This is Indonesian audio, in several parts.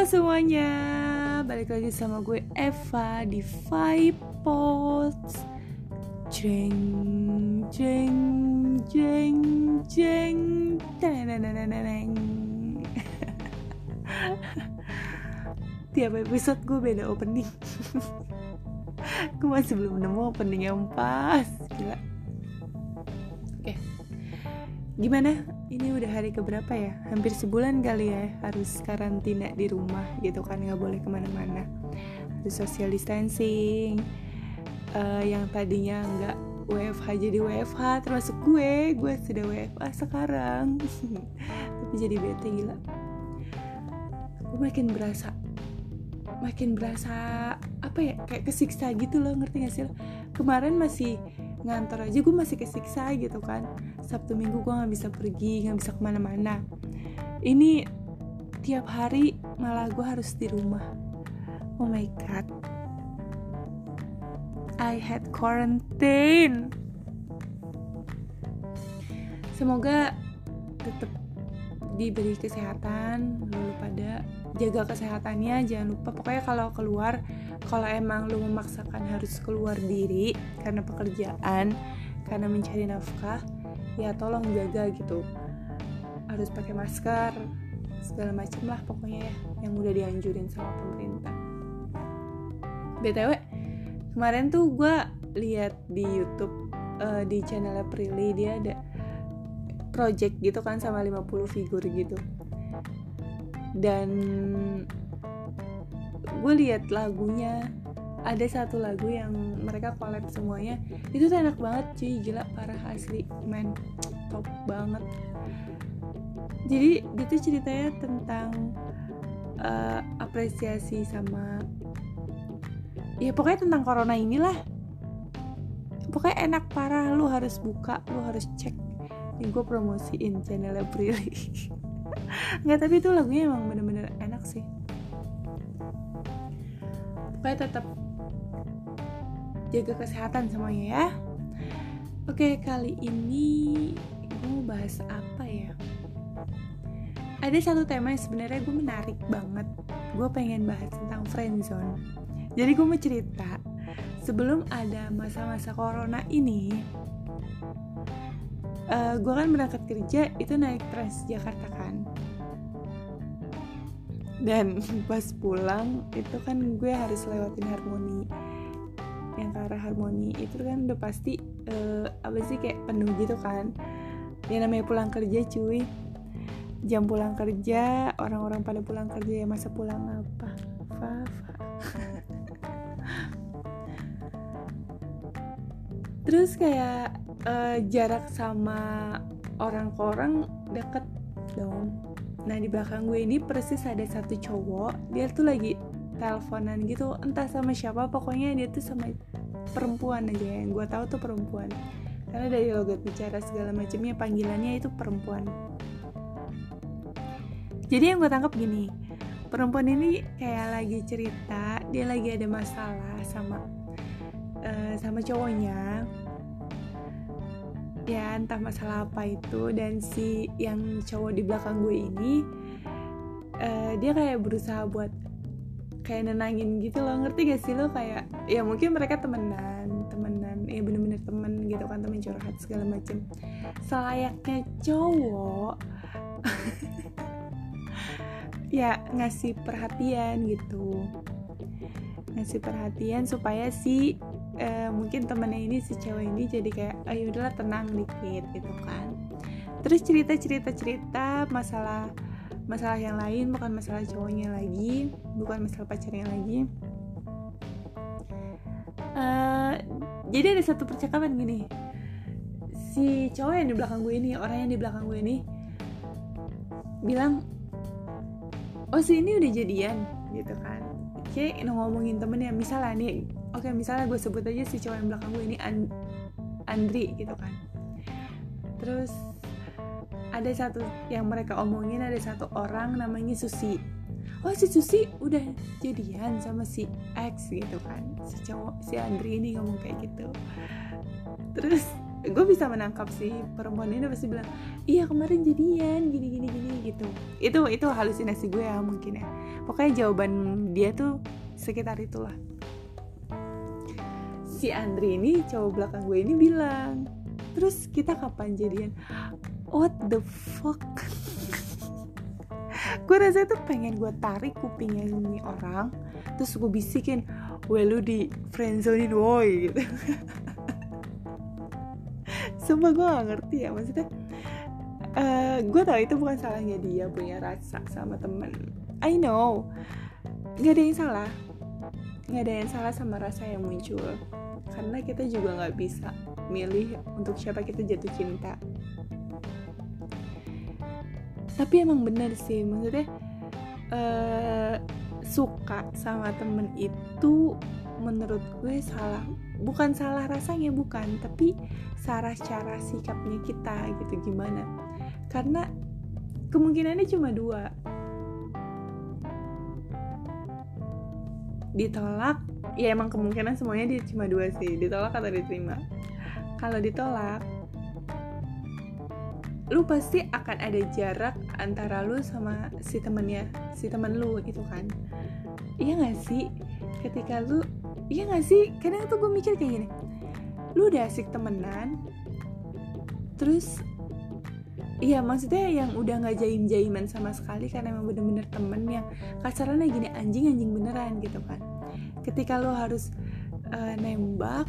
Halo semuanya, balik lagi sama gue Eva di Vibe Post. Jeng, jeng, jeng, jeng, teneneneneneng. Tiap episode gue beda opening. gue masih belum nemu opening yang pas, gila. Oke, gimana ini udah hari keberapa ya? Hampir sebulan kali ya harus karantina di rumah gitu kan nggak boleh ke mana-mana. Harus social distancing. Uh, yang tadinya nggak WFH jadi WFH termasuk gue. Gue sudah WFH sekarang. Tapi jadi bete gila. Gue makin berasa makin berasa apa ya kayak kesiksa gitu loh ngerti gak sih kemarin masih ngantor aja gue masih kesiksa gitu kan. Sabtu minggu gue nggak bisa pergi nggak bisa ke mana-mana. Ini tiap hari malah gue harus di rumah. Oh my god. I had quarantine. Semoga tetap diberi kesehatan lalu pada jaga kesehatannya jangan lupa. Pokoknya kalau keluar kalau emang lu memaksakan harus keluar diri karena pekerjaan karena mencari nafkah ya tolong jaga gitu. Harus pakai masker segala macem lah pokoknya ya yang udah dianjurin sama pemerintah. Btw kemarin tuh gue lihat di YouTube uh, di channel Prilly dia ada project gitu kan sama 50 figur gitu. Dan gue lihat lagunya ada satu lagu yang mereka collab semuanya. Itu tuh enak banget cuy gila parah asli man top banget. Jadi itu ceritanya tentang uh, apresiasi sama ya pokoknya tentang corona inilah. Pokoknya enak parah lu harus buka lu harus cek. Ini gue promosiin channel Prilly nggak tapi itu lagunya emang bener-bener enak sih pokoknya tetap jaga kesehatan semuanya ya. Oke kali ini gue mau bahas apa ya? Ada satu tema yang sebenarnya gue menarik banget. Gue pengen bahas tentang friendzone jadi gue mau cerita sebelum ada masa-masa corona ini uh, gue kan berangkat kerja itu naik Transjakarta kan dan pas pulang itu kan gue harus lewatin harmoni. Yang ke arah harmoni itu kan udah pasti uh, apa sih kayak penuh gitu kan. Ya namanya pulang kerja cuy. Jam pulang kerja orang-orang pada pulang kerja ya masa pulang apa? Terus kayak uh, jarak sama orang ke orang deket dong nah di belakang gue ini persis ada satu cowok dia tuh lagi teleponan gitu entah sama siapa pokoknya dia tuh sama perempuan aja yang gue tahu tuh perempuan. Karena dari logat bicara segala macamnya panggilannya itu perempuan. Jadi yang gue tangkap gini perempuan ini kayak lagi cerita dia lagi ada masalah sama uh, sama cowoknya ya entah masalah apa itu dan si yang cowok di belakang gue ini uh, dia kayak berusaha buat kayak nenangin gitu loh. Ngerti gak sih lo? Kayak ya mungkin mereka temenan temenan ya bener-bener temen gitu kan temen curhat segala macem. Selayaknya cowok ya ngasih perhatian gitu. Ngasih perhatian supaya si uh, mungkin temennya ini si cewek ini jadi kayak ayo ah, udahlah tenang dikit gitu kan. Terus cerita cerita cerita masalah masalah yang lain bukan masalah cowoknya lagi bukan masalah pacarnya lagi. Uh, jadi ada satu percakapan gini. Si cowok yang di belakang gue ini orang yang di belakang gue ini bilang oh si ini udah jadian gitu kan. Kayak ngomongin temennya misalnya nih oke okay, misalnya gue sebut aja si cowok yang belakang gue ini And Andri gitu kan. Terus ada satu yang mereka omongin ada satu orang namanya Susi. Oh si Susi udah jadian sama si X gitu kan. Si cowok si Andri ini ngomong kayak gitu. Terus gue bisa menangkap si perempuan ini pasti bilang iya kemarin jadian gini gini gini gitu. Itu itu halusinasi gue ya mungkin ya. Pokoknya jawaban dia tuh sekitar itulah si Andri ini cowok belakang gue ini bilang terus kita kapan jadian? What the fuck? Gue rasa tuh pengen gue tarik kupingnya ini orang terus gue bisikin well lu di friendzonein woi gitu. Sumpah gue gak ngerti ya maksudnya uh, Gue tau itu bukan salahnya dia punya rasa sama temen. I know. Gak ada yang salah. Gak ada yang salah sama rasa yang muncul Karena kita juga gak bisa milih untuk siapa kita jatuh cinta. Tapi emang bener sih Maksudnya uh, Suka sama temen itu menurut gue salah bukan salah rasanya bukan tapi salah cara sikapnya kita gitu gimana? Karena kemungkinannya cuma dua ditolak ya emang kemungkinan semuanya dia dua sih. Ditolak atau diterima? Kalau ditolak lu pasti akan ada jarak antara lu sama si temennya si temen lu gitu kan. Iya gak sih? Ketika lu iya gak sih? Kadang tuh gue mikir kayak gini lu udah asik temenan terus Iya maksudnya yang udah nggak jaim jaiman sama sekali karena emang bener-bener temen yang kasarannya gini anjing anjing beneran gitu kan. Ketika lo harus uh, nembak,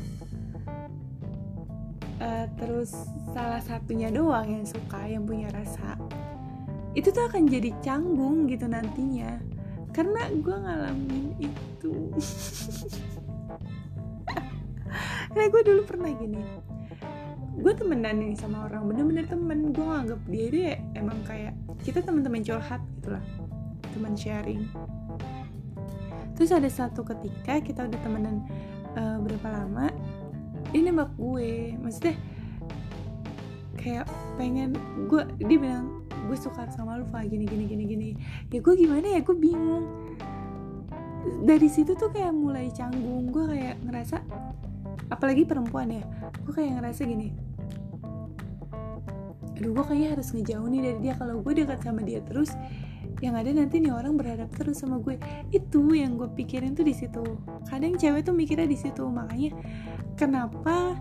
uh, terus salah satunya doang yang suka yang punya rasa, itu tuh akan jadi canggung gitu nantinya. Karena gue ngalamin itu. karena gue dulu pernah gini gue temenan nih sama orang bener-bener temen. Gue nganggap dia itu ya emang kayak kita teman-teman curhat gitu lah. Teman sharing. Terus ada satu ketika kita udah temenan uh, berapa lama dia nembak gue. Maksudnya kayak pengen gue dia bilang gue suka sama lu Fa. Gini gini gini gini. Ya gue gimana ya? Gue bingung. Dari situ tuh kayak mulai canggung. Gue kayak ngerasa apalagi perempuan ya. Gue kayak ngerasa gini. Aduh gue kayaknya harus ngejauh nih dari dia. Kalau gue dekat sama dia terus yang ada nanti nih orang berhadap terus sama gue. Itu yang gue pikirin tuh di situ. Kadang cewek tuh mikirnya di situ. Makanya kenapa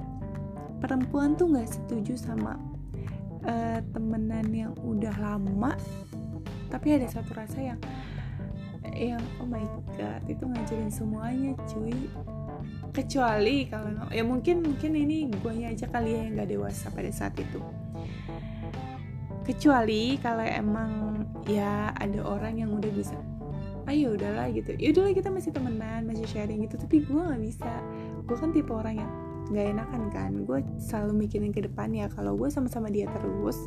perempuan tuh nggak setuju sama uh, temenan yang udah lama tapi ada satu rasa yang yang oh my god itu ngajarin semuanya cuy kecuali kalau ya mungkin mungkin ini gue aja kali ya yang gak dewasa pada saat itu. Kecuali kalau emang ya ada orang yang udah bisa ayo ah, udahlah gitu. Ya udahlah kita masih temenan masih sharing gitu. Tapi gue nggak bisa. Gue kan tipe orang yang nggak enakan kan. Gue selalu mikirin ke depan ya. Kalau gue sama-sama dia terus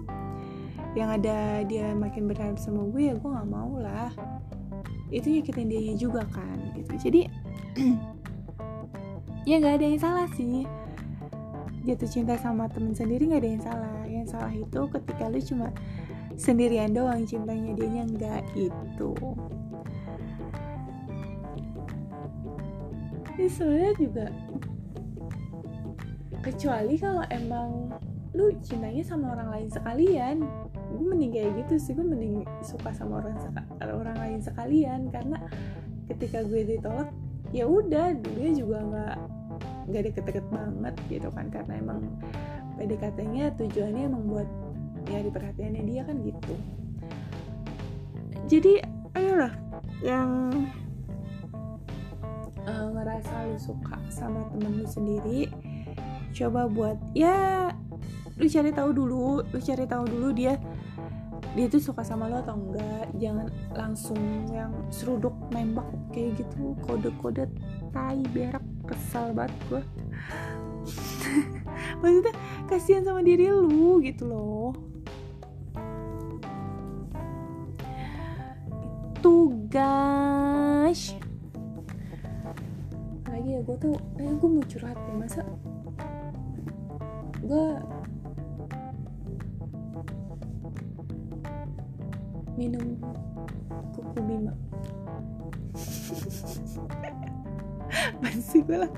yang ada dia makin berharap sama gue ya gue nggak mau lah. Itu nyakitin dia juga kan gitu. Jadi ya nggak ada yang salah sih. Jatuh cinta sama temen sendiri nggak ada yang salah. Yang salah itu ketika lu cuma sendirian doang cintanya dia nggak itu ini sebenarnya juga kecuali kalau emang lu cintanya sama orang lain sekalian. Gue mending kayak gitu sih gue mending suka sama orang orang lain sekalian. Karena ketika gue ditolak ya udah dia juga nggak nggak deket-deket banget gitu kan karena emang PDKT-nya tujuannya emang buat ya diperhatiannya dia kan gitu. Jadi ayolah yang uh, ngerasa lu suka sama temen lu sendiri coba buat ya lu cari tahu dulu lu cari tahu dulu dia dia tuh suka sama lo atau enggak? Jangan langsung yang seruduk nembak kayak gitu. Kode-kode tai berak kesal banget gue maksudnya kasihan sama diri lu gitu loh. Itu guys. Lagi ya gue tuh eh gue mau curhat ya masa gue minum kuku bima. Masih gue lah.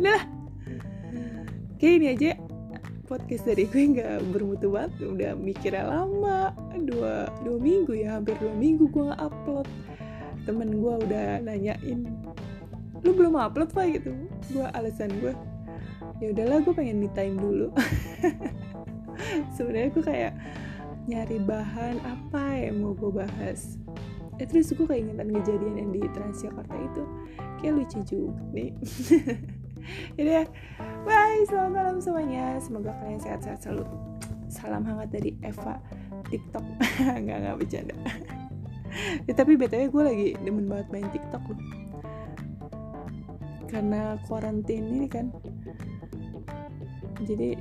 Udah lah. Kayak ini aja podcast dari gue nggak bermutu banget. Udah mikirnya lama. Dua dua minggu ya. Hampir dua minggu gue nggak upload. Temen gue udah nanyain lu belum upload pak? Gitu. Gue alasan gue ya udahlah gue pengen me time dulu. Sebenarnya gue kayak nyari bahan apa yang mau gue bahas eh, terus gue keingetan kejadian yang di Transjakarta itu kayak lucu juga nih Jadi ya, bye, selamat malam semuanya. Semoga kalian sehat-sehat selalu. Salam hangat dari Eva TikTok. nggak nggak bercanda. ya, tapi btw gue lagi demen banget main TikTok loh. Karena kuarantin ini kan. Jadi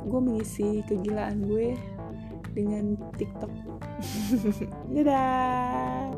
gue mengisi kegilaan gue dengan TikTok. Dadah.